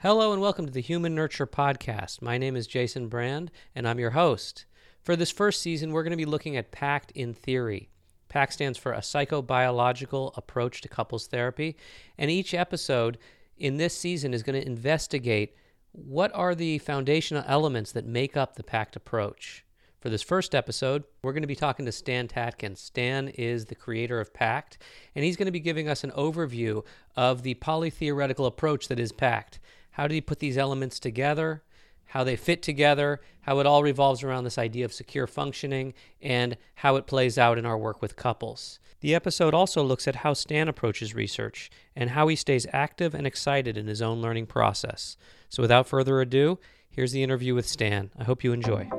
Hello and welcome to the Human Nurture Podcast. My name is Jason Brand and I'm your host. For this first season, we're going to be looking at PACT in theory. PACT stands for a psychobiological approach to couples therapy, and each episode in this season is going to investigate what are the foundational elements that make up the PACT approach. For this first episode, we're going to be talking to Stan Tatkin. Stan is the creator of PACT, and he's going to be giving us an overview of the polytheoretical approach that is PACT. How did he put these elements together? How they fit together, how it all revolves around this idea of secure functioning, and how it plays out in our work with couples. The episode also looks at how Stan approaches research and how he stays active and excited in his own learning process. So, without further ado, here's the interview with Stan. I hope you enjoy.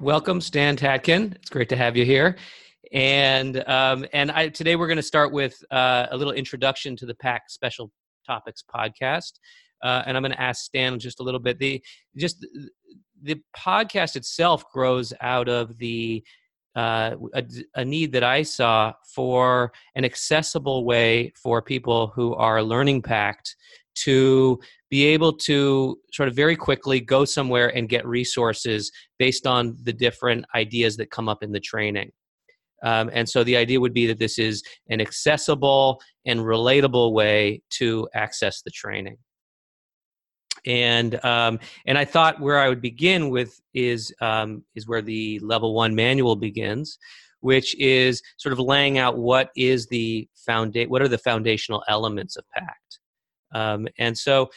Welcome, Stan Tatkin. It's great to have you here. And um, and I, today we're going to start with uh, a little introduction to the PACT Special Topics podcast. Uh, and I'm going to ask Stan just a little bit. The just the podcast itself grows out of the uh, a, a, need that I saw for an accessible way for people who are learning PACT to be able to sort of very quickly go somewhere and get resources based on the different ideas that come up in the training. Um, and so the idea would be that this is an accessible and relatable way to access the training. And um, and I thought where I would begin with is um, is where the level one manual begins, which is sort of laying out what is the founda- what are the foundational elements of PACT. Um, and so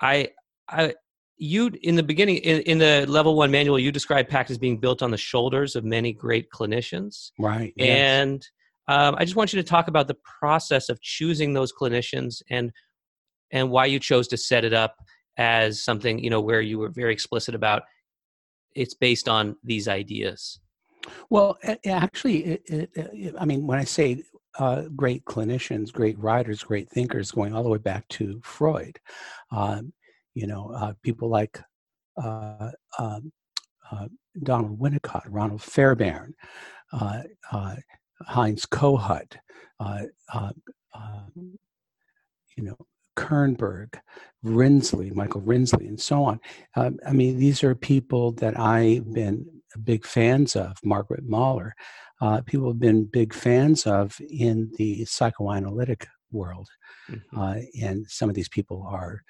I I you in the beginning in, in the level one manual you described pact as being built on the shoulders of many great clinicians right yes. and um, i just want you to talk about the process of choosing those clinicians and and why you chose to set it up as something you know where you were very explicit about it's based on these ideas well actually it, it, it, i mean when i say uh, great clinicians great writers great thinkers going all the way back to freud um, you know, uh, people like uh, um, uh, Donald Winnicott, Ronald Fairbairn, uh, uh, Heinz Kohut, uh, um, you know, Kernberg, Rinsley, Michael Rinsley, and so on. Um, I mean, these are people that I've been big fans of. Margaret Mahler, people have been big fans of in the psychoanalytic world, mm-hmm. and some of these people are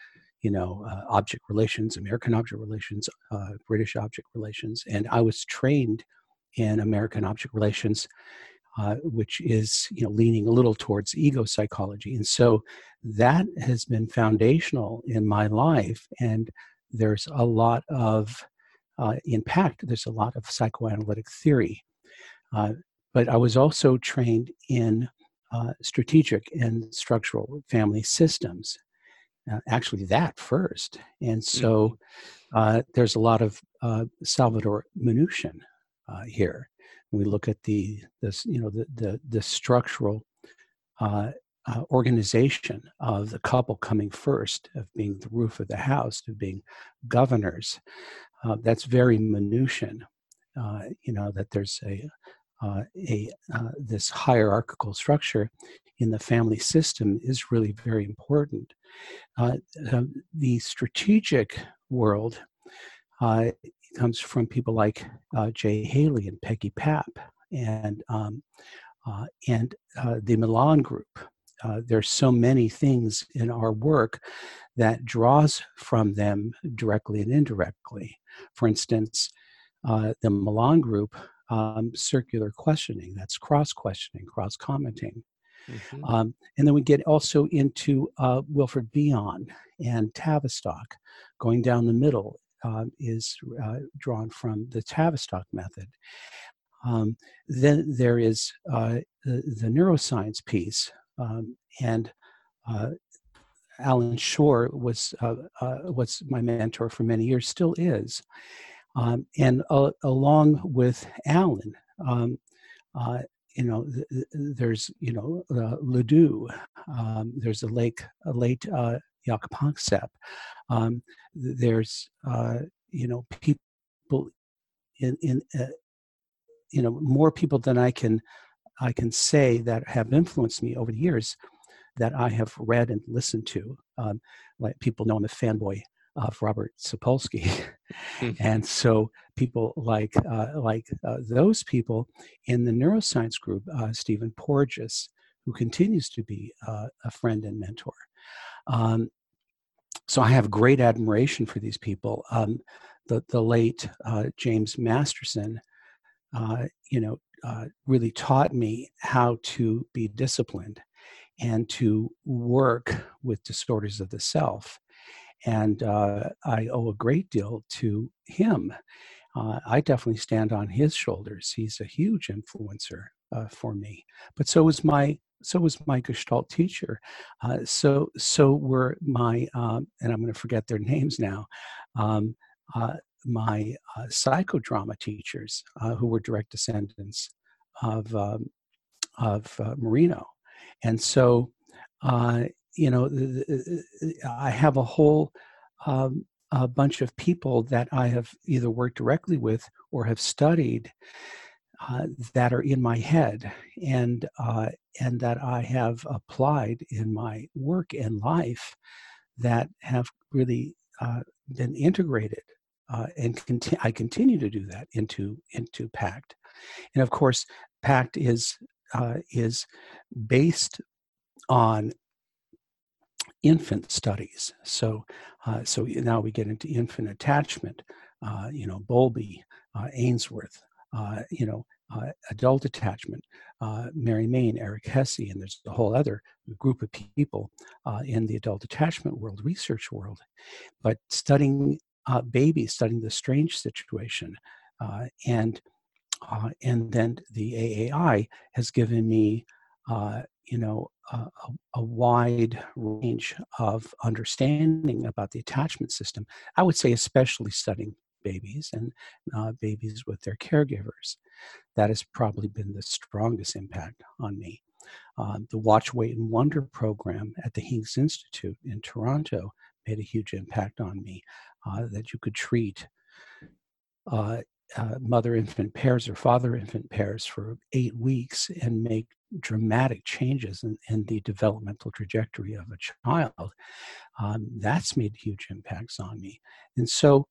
you know, uh, object relations, American object relations, uh, British object relations, and I was trained in American object relations, uh, which is you know leaning a little towards ego psychology, and so that has been foundational in my life. And there's a lot of uh, in PACT, there's a lot of psychoanalytic theory, uh, but I was also trained in uh, strategic and structural family systems uh, actually that first. And so mm-hmm. uh, there's a lot of uh, Salvador Minuchin uh, here. we look at the this you know the the, the structural uh, uh, organization of the couple coming first, of being the roof of the house, of being governors. that's very Minuchin. you know that there's a uh, a uh, this hierarchical structure in the family system is really very important. Uh, the strategic world uh, comes from people like uh, Jay Haley and Peggy Papp and um, uh, and the Milan Group. there's so many things in our work that draws from them directly and indirectly. For instance, the Milan Group um, circular questioning. That's cross questioning, cross commenting. Mm-hmm. Um, and then we get also into uh, Wilfred Bion and Tavistock. Going down the middle uh, is uh, drawn from the Tavistock method. Um, then there is uh, the, the, neuroscience piece, um, and uh, Allan Schore was uh, was my mentor for many years, still is. Um, and uh, along with Allan, um, uh, you know, th- th- there's, you know, uh, Ledoux, um, there's a lake, a late uh, Jaak Um, there's, uh, you know, people in, in uh, you know, more people than I can I can say that have influenced me over the years that I have read and listened to. Um, like people know I'm a fanboy of Robert Sapolsky, hmm. and so people like uh, like uh, those people in the neuroscience group, uh, Stephen Porges, who continues to be uh, a friend and mentor. Um, so I have great admiration for these people. Um, the the late uh, James Masterson, uh, you know, really taught me how to be disciplined and to work with disorders of the self. And uh, I owe a great deal to him. Uh, I definitely stand on his shoulders. He's a huge influencer uh, for me. But so was my so was my Gestalt teacher. Uh, so so were my um, and I'm going to forget their names now. Um, uh, my uh, psychodrama teachers, who were direct descendants of um, of Moreno, and so, you know, I have a whole um, a bunch of people that I have either worked directly with or have studied uh, that are in my head and uh, and that I have applied in my work and life that have really uh, been integrated uh, and conti- I continue to do that into into Pact, and of course Pact is uh, is based on infant studies. So, uh, so now we get into infant attachment. Uh, you know, Bowlby, uh, Ainsworth. Uh, you know, uh, adult attachment. Mary Main, Eric Hesse, and there's a whole other group of people in the adult attachment world, research world. But studying babies, studying the strange situation, and uh, and then the AAI has given me, uh, you know, a, a, wide range of understanding about the attachment system. I would say, especially studying babies and uh, babies with their caregivers. That has probably been the strongest impact on me. Uh, the Watch, Wait, and Wonder program at the Hincks Institute in Toronto made a huge impact on me. Uh, that you could treat uh, uh, mother infant pairs or father infant pairs for eight weeks and make dramatic changes in, in the developmental trajectory of a child, um, that's made huge impacts on me. And so,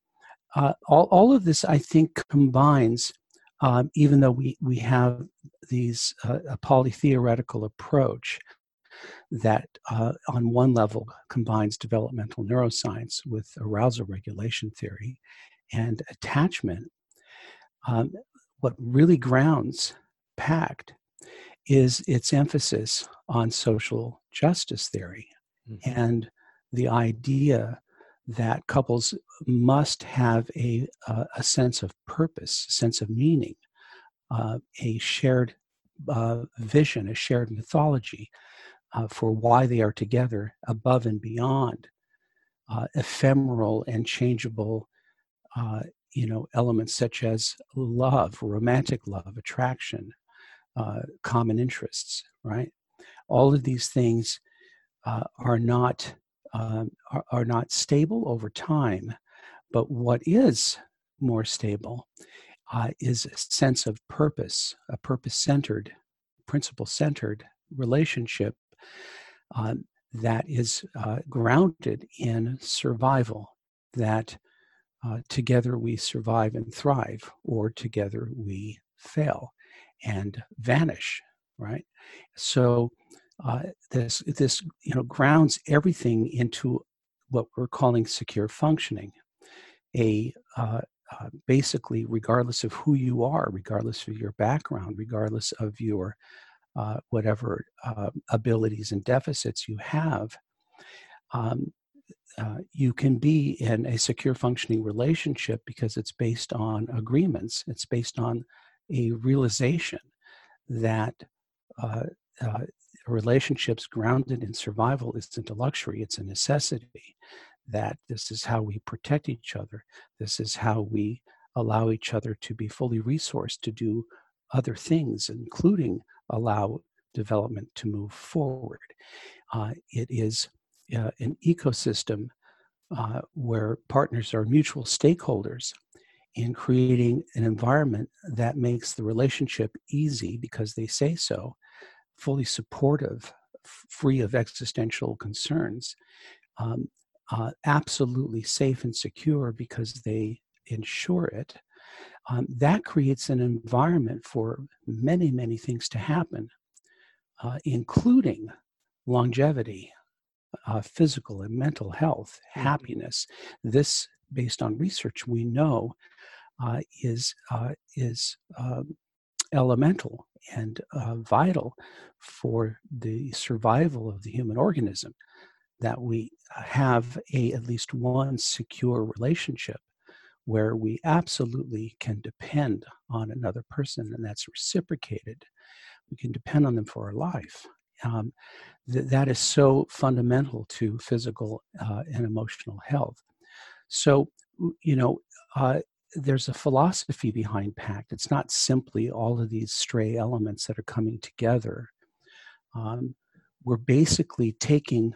uh, all, all of this, I think, combines, um, even though we, we have these uh, a polytheoretical approach that, uh, on one level, combines developmental neuroscience with arousal regulation theory and attachment um, what really grounds PACT is its emphasis on social justice theory mm-hmm. and the idea that couples must have a, uh, a sense of purpose, sense of meaning, uh, a shared uh, vision, a shared mythology uh, for why they are together above and beyond uh, ephemeral and changeable uh, you know elements such as love romantic love attraction uh, common interests right? All of these things uh, are not um, are, are, not stable over time but what is more stable uh, is a sense of purpose a purpose centered principle centered relationship um, that is uh, grounded in survival that uh, together we survive and thrive, or together we fail and vanish, right? So uh, this this you know grounds everything into what we're calling secure functioning, a uh, uh, basically regardless of who you are, regardless of your background, regardless of your uh, whatever uh, abilities and deficits you have, um, uh, you can be in a secure functioning relationship because it's based on agreements it's based on a realization that uh, uh, relationships grounded in survival isn't a luxury it's a necessity that this is how we protect each other this is how we allow each other to be fully resourced to do other things including allow development to move forward. Uh, it is uh, an ecosystem uh, where partners are mutual stakeholders in creating an environment that makes the relationship easy because they say so, fully supportive, free of existential concerns, um, uh, absolutely safe and secure because they ensure it. Um, that creates an environment for many, many things to happen, uh, including longevity, uh, physical and mental health, mm-hmm. happiness. This, based on research, we know uh, is uh, is um, elemental and uh, vital for the survival of the human organism. That we have a at least one secure relationship where we absolutely can depend on another person and that's reciprocated. We can depend on them for our life. Um, th- that is so fundamental to physical uh, and emotional health. So, you know, uh, there's a philosophy behind pact. It's not simply all of these stray elements that are coming together. Um, we're basically taking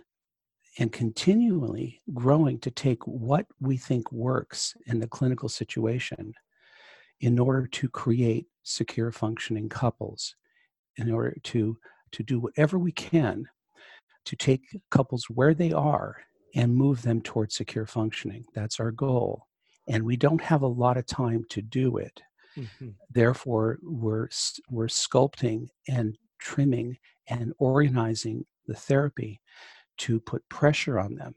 and continually growing to take what we think works in the clinical situation in order to create secure functioning couples, in order to, to do whatever we can to take couples where they are and move them towards secure functioning. That's our goal and we don't have a lot of time to do it. Mm-hmm. Therefore, we're we're sculpting and trimming and organizing the therapy to put pressure on them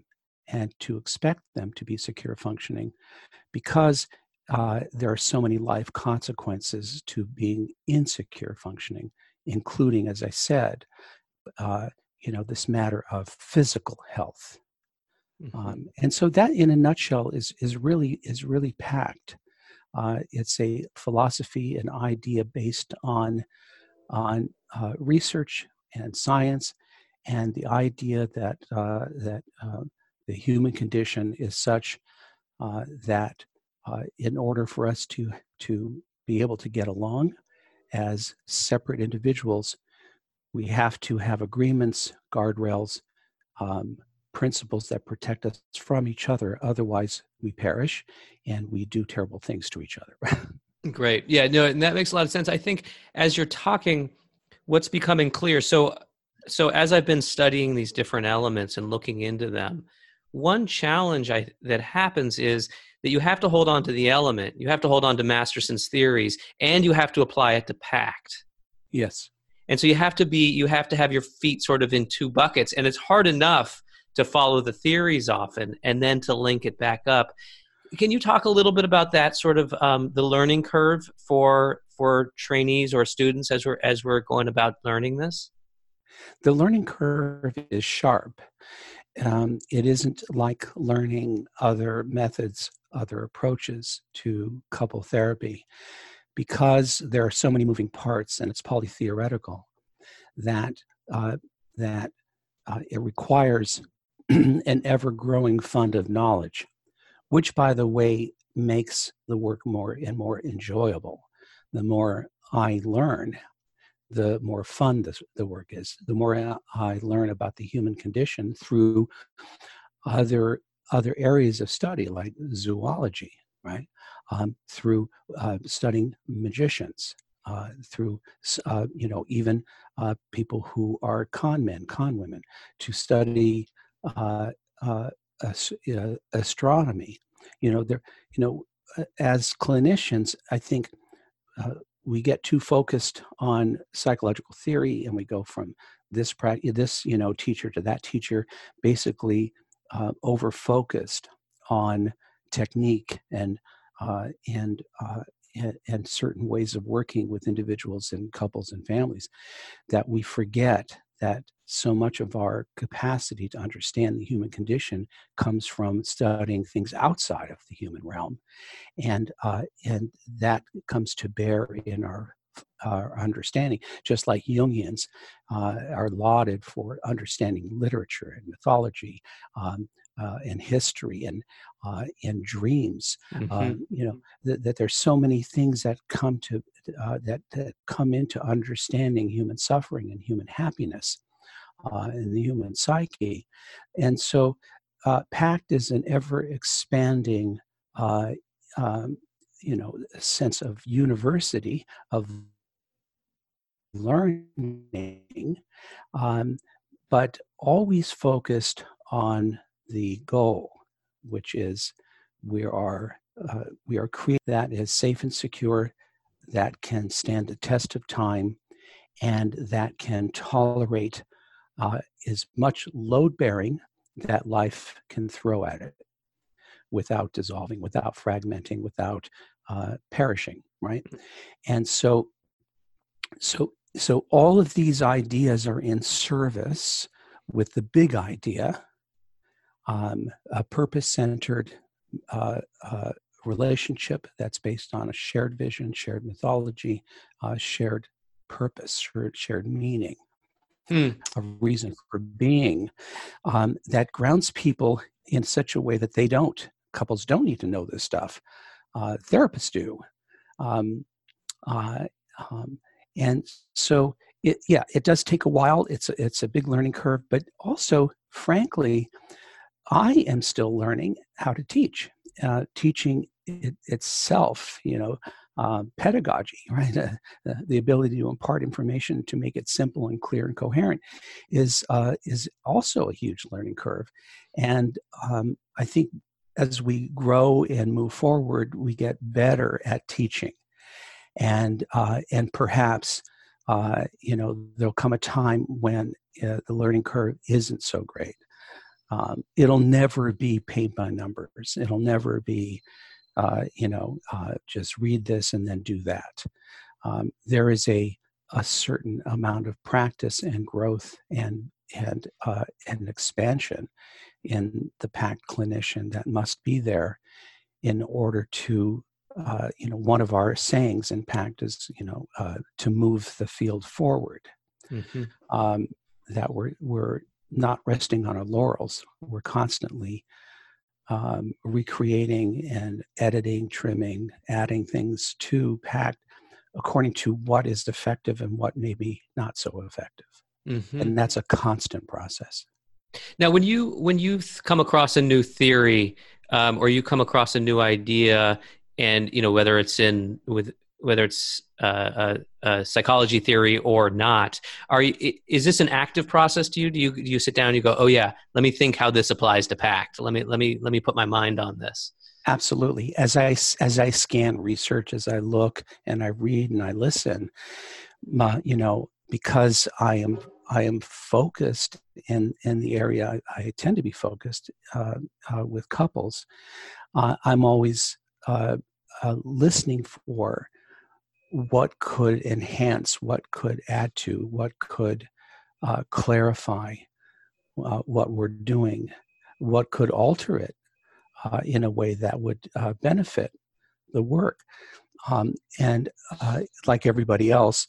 and to expect them to be secure functioning because uh, there are so many life consequences to being insecure functioning, including, as I said, uh, you know, this matter of physical health. Mm-hmm. Um, and so that, in a nutshell, is is really is really PACT. Uh, it's a philosophy, an idea based on on uh, research and science, and the idea that uh, that uh, the human condition is such uh, that uh, in order for us to to be able to get along as separate individuals, we have to have agreements, guardrails, um, principles that protect us from each other. Otherwise, we perish and we do terrible things to each other. Great. Yeah, no, and that makes a lot of sense. I think as you're talking, what's becoming clear. So, so as I've been studying these different elements and looking into them, one challenge I, that happens is that you have to hold on to the element, you have to hold on to Masterson's theories, and you have to apply it to PACT. Yes. And so you have to be, you have to have your feet sort of in two buckets, and it's hard enough to follow the theories often and then to link it back up. Can you talk a little bit about that sort of um, the learning curve for for trainees or students as we're as we're going about learning this? The learning curve is sharp. Um, it isn't like learning other methods, other approaches to couple therapy, because there are so many moving parts and it's polytheoretical. That uh, that uh, it requires an ever growing fund of knowledge, which, by the way, makes the work more and more enjoyable. The more I learn, the more fun this, the work is. The more I learn about the human condition through other other areas of study like zoology, right? Um, through uh, studying magicians, uh, through uh, you know even uh, people who are con men, con women, to study uh, uh, astronomy. You know, there. You know, as clinicians, I think uh, we get too focused on psychological theory, and we go from this practice, this you know, teacher to that teacher, basically uh, over focused on technique and uh, and and, and, certain ways of working with individuals and couples and families that we forget that so much of our capacity to understand the human condition comes from studying things outside of the human realm, and uh, and that comes to bear in our our understanding. Just like Jungians uh, are lauded for understanding literature and mythology. Um, uh, and history and uh, and dreams. Mm-hmm. Uh, you know th- that there's so many things that come to uh, that that come into understanding human suffering and human happiness uh, in the human psyche, and so uh, pact is an ever expanding um, you know sense of university of learning, um, but always focused on the goal, which is we are uh, we are creating that is safe and secure, that can stand the test of time, and that can tolerate uh, as much load bearing that life can throw at it without dissolving, without fragmenting, without uh, perishing, right? And so, so, so all of these ideas are in service with the big idea, um, a purpose-centered uh, uh, relationship that's based on a shared vision, shared mythology, uh, shared purpose, shared, shared meaning. Hmm. A reason for being um, that grounds people in such a way that they don't couples don't need to know this stuff. Uh, therapists do. Um, uh, um, and so, it, yeah, it does take a while. It's a, it's a big learning curve, but also, frankly, I am still learning how to teach. Uh, teaching it, itself, you know, uh, pedagogy, right? Uh, the ability to impart information to make it simple and clear and coherent is uh, is also a huge learning curve, and um, I think as we grow and move forward, we get better at teaching, and uh, and perhaps uh, you know there'll come a time when uh, the learning curve isn't so great. Um, it'll never be paint by numbers. It'll never be uh, you know uh, just read this and then do that. Um, there is a a certain amount of practice and growth and and uh, and expansion in the PACT clinician that must be there in order to uh, you know one of our sayings in PACT is you know uh, to move the field forward mm-hmm. um, that we're we're not resting on our laurels. We're constantly um, recreating and editing trimming adding things to PACT according to what is effective and what may be not so effective. Mm-hmm. and that's a constant process. Now, when you when you come across a new theory um, or you come across a new idea, and you know whether it's in with whether it's uh, a, a, psychology theory or not, are you, is this an active process to you? Do you do you sit down and you go, oh yeah, let me think how this applies to PACT. Let me let me let me put my mind on this. Absolutely. As I as I scan research, as I look and I read and I listen, my, you know, because I am I am focused in in the area I, I tend to be focused uh, uh, with couples. Uh, I'm always uh, uh, listening for what could enhance, what could add to, what could uh, clarify what we're doing, what could alter it in a way that would benefit the work. Um, and like everybody else,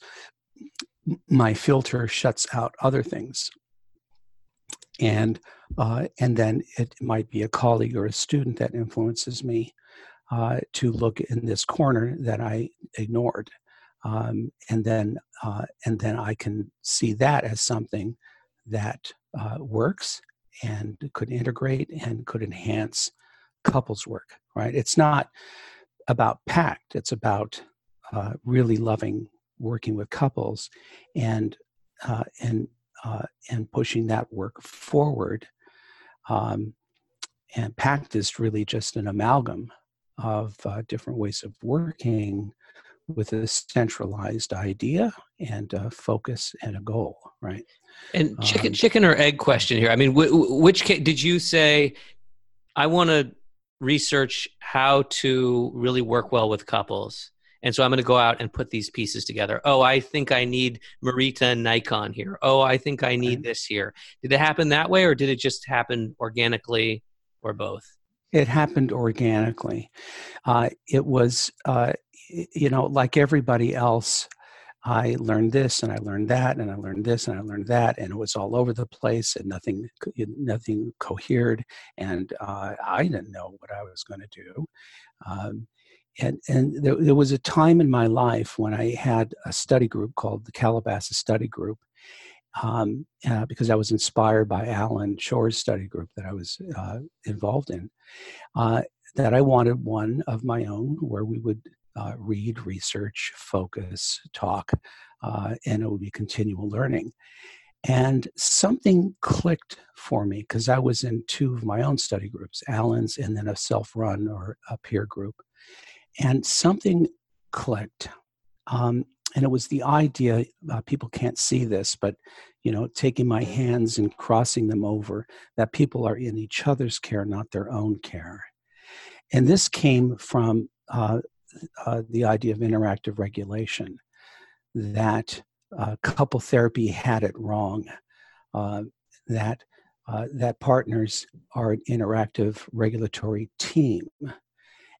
my filter shuts out other things and uh, and then it might be a colleague or a student that influences me uh, to look in this corner that I ignored, um, and then uh, and then I can see that as something that uh, works and could integrate and could enhance couples work. Right? It's not about pact. It's about uh, really loving working with couples and uh, and uh, and pushing that work forward. Um, and PACT is really just an amalgam of uh, different ways of working with a centralized idea and a focus and a goal, right? And chicken, um, chicken or egg question here. I mean, which did you say? I want to research how to really work well with couples and so I'm going to go out and put these pieces together. Oh, I think I need Morita and Naikan here. Oh, I think I need this here. Did it happen that way, or did it just happen organically, or both? It happened organically. Uh, it was, uh, you know, like everybody else. I learned this and I learned that and I learned this and I learned that and it was all over the place and nothing nothing cohered and uh, I didn't know what I was going to do. Um, and and there, there, was a time in my life when I had a study group called the Calabasas Study Group, um, uh, because I was inspired by Allan Schore's study group that I was uh, involved in. Uh, that I wanted one of my own where we would uh, read, research, focus, talk, uh, and it would be continual learning. And something clicked for me because I was in two of my own study groups, Allan's and then a self run or a peer group. And something clicked. Um, and it was the idea uh, people can't see this but you know taking my hands and crossing them over that people are in each other's care not their own care. And this came from uh, uh, the idea of interactive regulation that uh, couple therapy had it wrong uh, that uh, that partners are an interactive regulatory team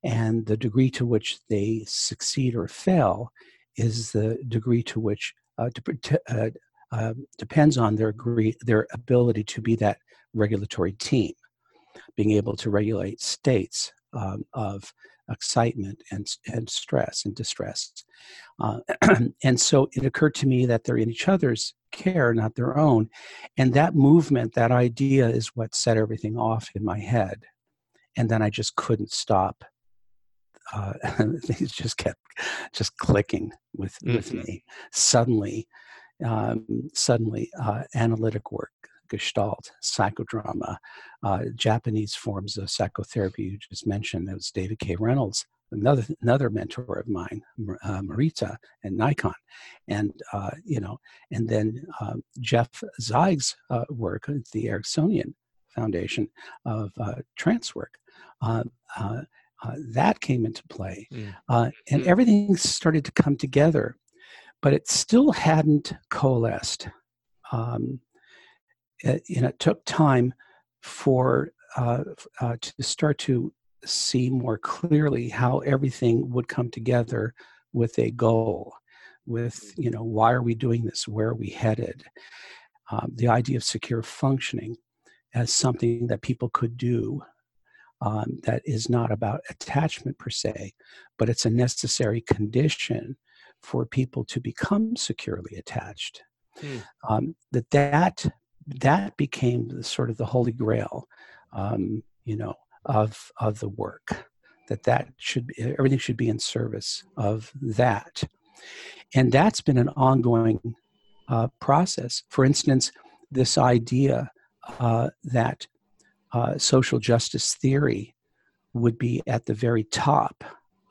and the degree to which they succeed or fail is the degree to which uh, to, uh, uh, depends on their agree, their ability to be that regulatory team, being able to regulate states um, of excitement and, and stress and distress. Uh, and so it occurred to me that they're in each other's care, not their own. And that movement, that idea is what set everything off in my head. And then I just couldn't stop uh, things just kept just clicking with mm-hmm. with me. Suddenly, um, suddenly, uh, analytic work, Gestalt, psychodrama, uh, Japanese forms of psychotherapy. You just mentioned that was David K. Reynolds, another another mentor of mine, uh, Morita and Naikan, and uh, you know, and then uh, Jeff Zeig's uh, work at the Ericksonian Foundation of uh, trance work. Uh, that came into play. Mm. Uh, and mm. everything started to come together, but it still hadn't coalesced. Um, it, and it took time for uh, uh, to start to see more clearly how everything would come together with a goal with you know why are we doing this where are we headed um, the idea of secure functioning as something that people could do um, that is not about attachment per se, but it's a necessary condition for people to become securely attached. Hmm. Um, that that that became the, sort of the holy grail, um, you know, of of the work. That that should be everything should be in service of that, and that's been an ongoing uh, process. For instance, this idea uh, that uh, social justice theory would be at the very top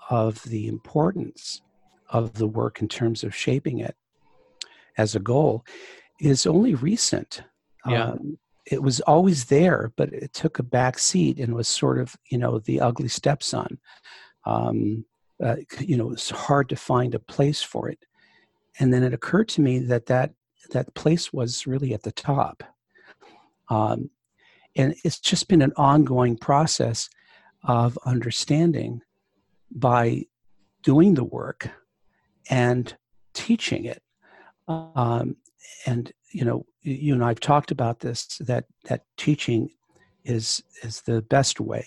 of the importance of the work in terms of shaping it as a goal is only recent. Yeah. Um, it was always there, but it took a back seat and was sort of, you know, the ugly stepson. Um, uh, you know, it's hard to find a place for it. And then it occurred to me that that, that place was really at the top. Um, and it's just been an ongoing process of understanding by doing the work and teaching it. Um, and you know you and i've talked about this that that teaching is is the best way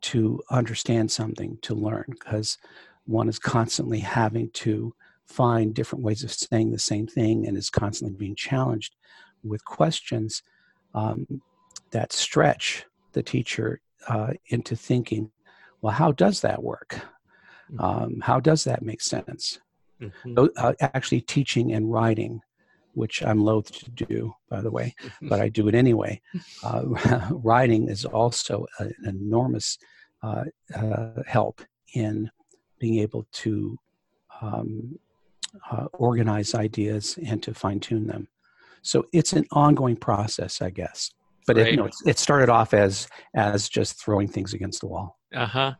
to understand something to learn because one is constantly having to find different ways of saying the same thing and is constantly being challenged with questions. Um, that stretch the teacher uh, into thinking, well, how does that work? Mm-hmm. Um, how does that make sense? Mm-hmm. Uh, actually, teaching and writing, which I'm loath to do, by the way, but I do it anyway. Uh, writing is also an enormous uh, uh, help in being able to um, uh, organize ideas and to fine tune them. So it's an ongoing process, I guess but it, you know, it started off as as just throwing things against the wall. Uh huh.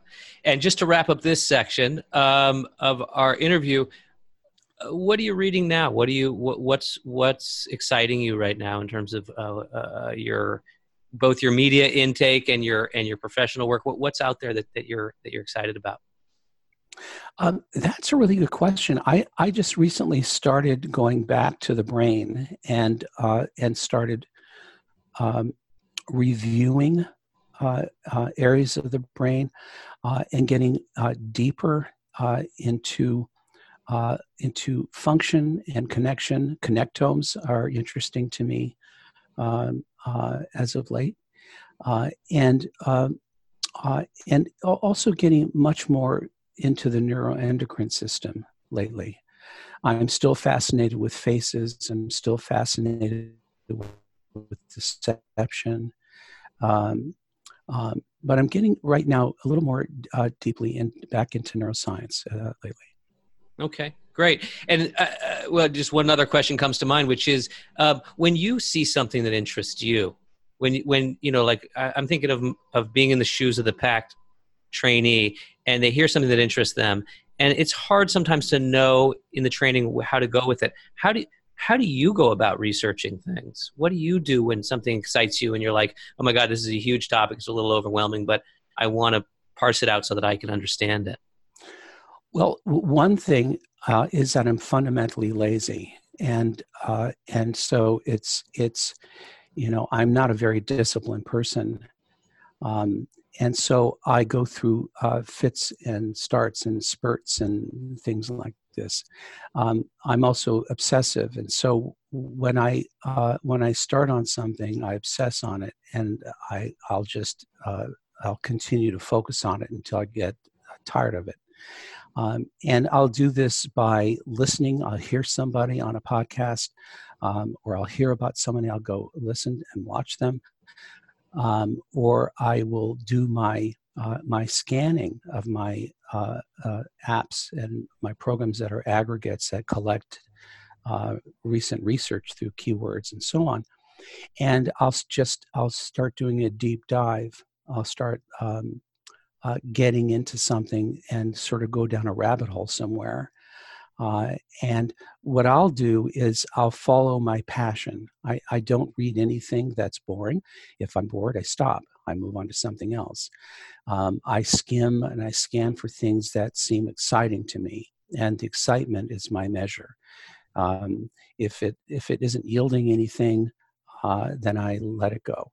And just to wrap up this section um, of our interview, uh, what are you reading now? What do you what, what's what's exciting you right now in terms of uh, uh, your both your media intake and your and your professional work? What, what's out there that, that you're that you're excited about? Um, that's a really good question. I, I just recently started going back to the brain and uh, and started um, reviewing uh, uh, areas of the brain uh, and getting deeper into into function and connection. Connectomes are interesting to me um, as of late, and um, and also getting much more into the neuroendocrine system lately. I'm still fascinated with faces. I'm still fascinated with deception. Um, um, but I'm getting right now a little more uh, deeply in, back into neuroscience uh, lately. Okay, great. And uh, uh, well, just one other question comes to mind, which is um, when you see something that interests you, when when you know, like I, am thinking of of being in the shoes of the PACT trainee, and they hear something that interests them, and it's hard sometimes to know in the training how to go with it. How do how do you go about researching things? What do you do when something excites you and you're like, oh my God, this is a huge topic, it's a little overwhelming, but I want to parse it out so that I can understand it? Well, one thing uh, is that I'm fundamentally lazy, and uh, and so it's it's you know I'm not a very disciplined person, um, and so I go through uh, fits and starts and spurts and things like this. Um, I'm also obsessive, and so when I uh, when I start on something, I obsess on it, and I I'll just uh, I'll continue to focus on it until I get tired of it. Um, and I'll do this by listening. I'll hear somebody on a podcast, um, or I'll hear about somebody. I'll go listen and watch them, um, or I will do my uh, my scanning of my uh, uh, apps and my programs that are aggregates that collect uh, recent research through keywords and so on. And I'll just I'll start doing a deep dive. I'll start um, uh, getting into something and sort of go down a rabbit hole somewhere. Uh, and what I'll do is I'll follow my passion. I, I don't read anything that's boring. If I'm bored, I stop. I move on to something else. Um, I skim and I scan for things that seem exciting to me, and the excitement is my measure. Um, if it if it isn't yielding anything, uh, then I let it go.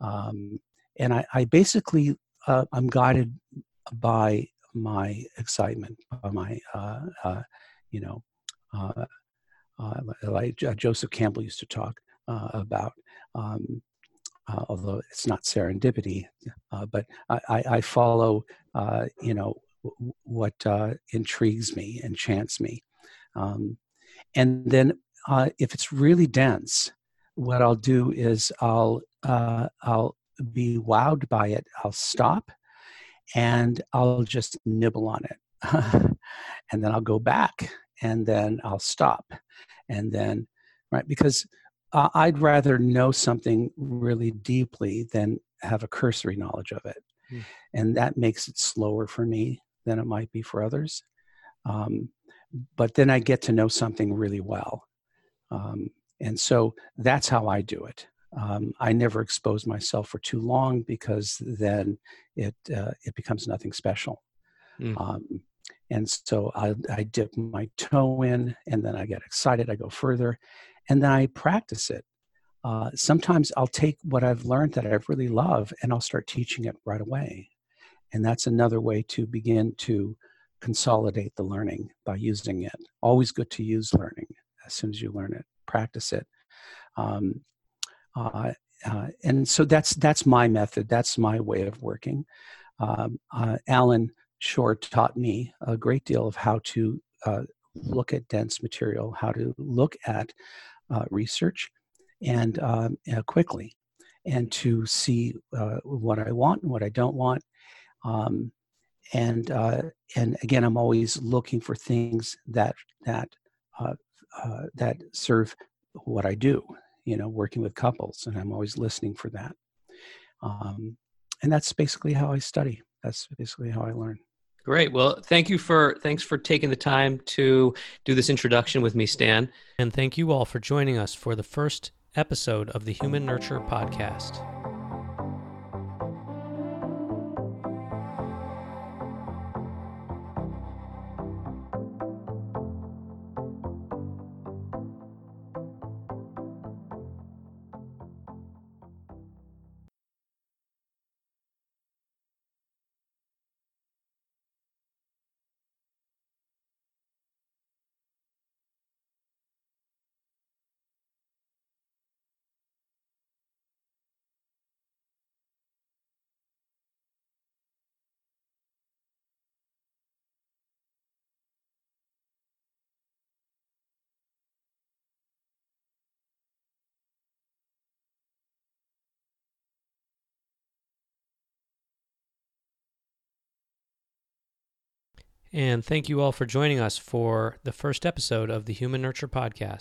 Um, and I, I basically uh, I'm guided by my excitement, by my uh, uh, you know, uh, uh, like Joseph Campbell used to talk about. Um, uh, although it's not serendipity. Uh, but I, I follow, uh, you know, w- what uh, intrigues me, enchants me, um, and then uh, if it's really dense, what I'll do is I'll uh, I'll be wowed by it. I'll stop, and I'll just nibble on it, and then I'll go back, and then I'll stop, and then right because uh, I'd rather know something really deeply than have a cursory knowledge of it. Mm. And that makes it slower for me than it might be for others. Um, but then I get to know something really well. Um, and so that's how I do it. Um, I never expose myself for too long because then it uh, it becomes nothing special. Mm. And so I, I dip my toe in, and then I get excited. I go further, and then I practice it. Uh, sometimes I'll take what I've learned that I really love and I'll start teaching it right away. And that's another way to begin to consolidate the learning by using it. Always good to use learning as soon as you learn it, practice it. Um, uh, uh, and so that's that's my method. That's my way of working. Um, uh, Schore taught me a great deal of how to uh, look at dense material, how to look at uh, research and um, uh, quickly and to see uh, what I want and what I don't want. Um, and uh, and again, I'm always looking for things that that that serve what I do. You know, working with couples, and I'm always listening for that. Um, and that's basically how I study. That's basically how I learn. Great. Well, thank you for thanks for taking the time to do this introduction with me, Stan. And thank you all for joining us for the first episode of the Human Nurture podcast. And thank you all for joining us for the first episode of the Human Nurture Podcast.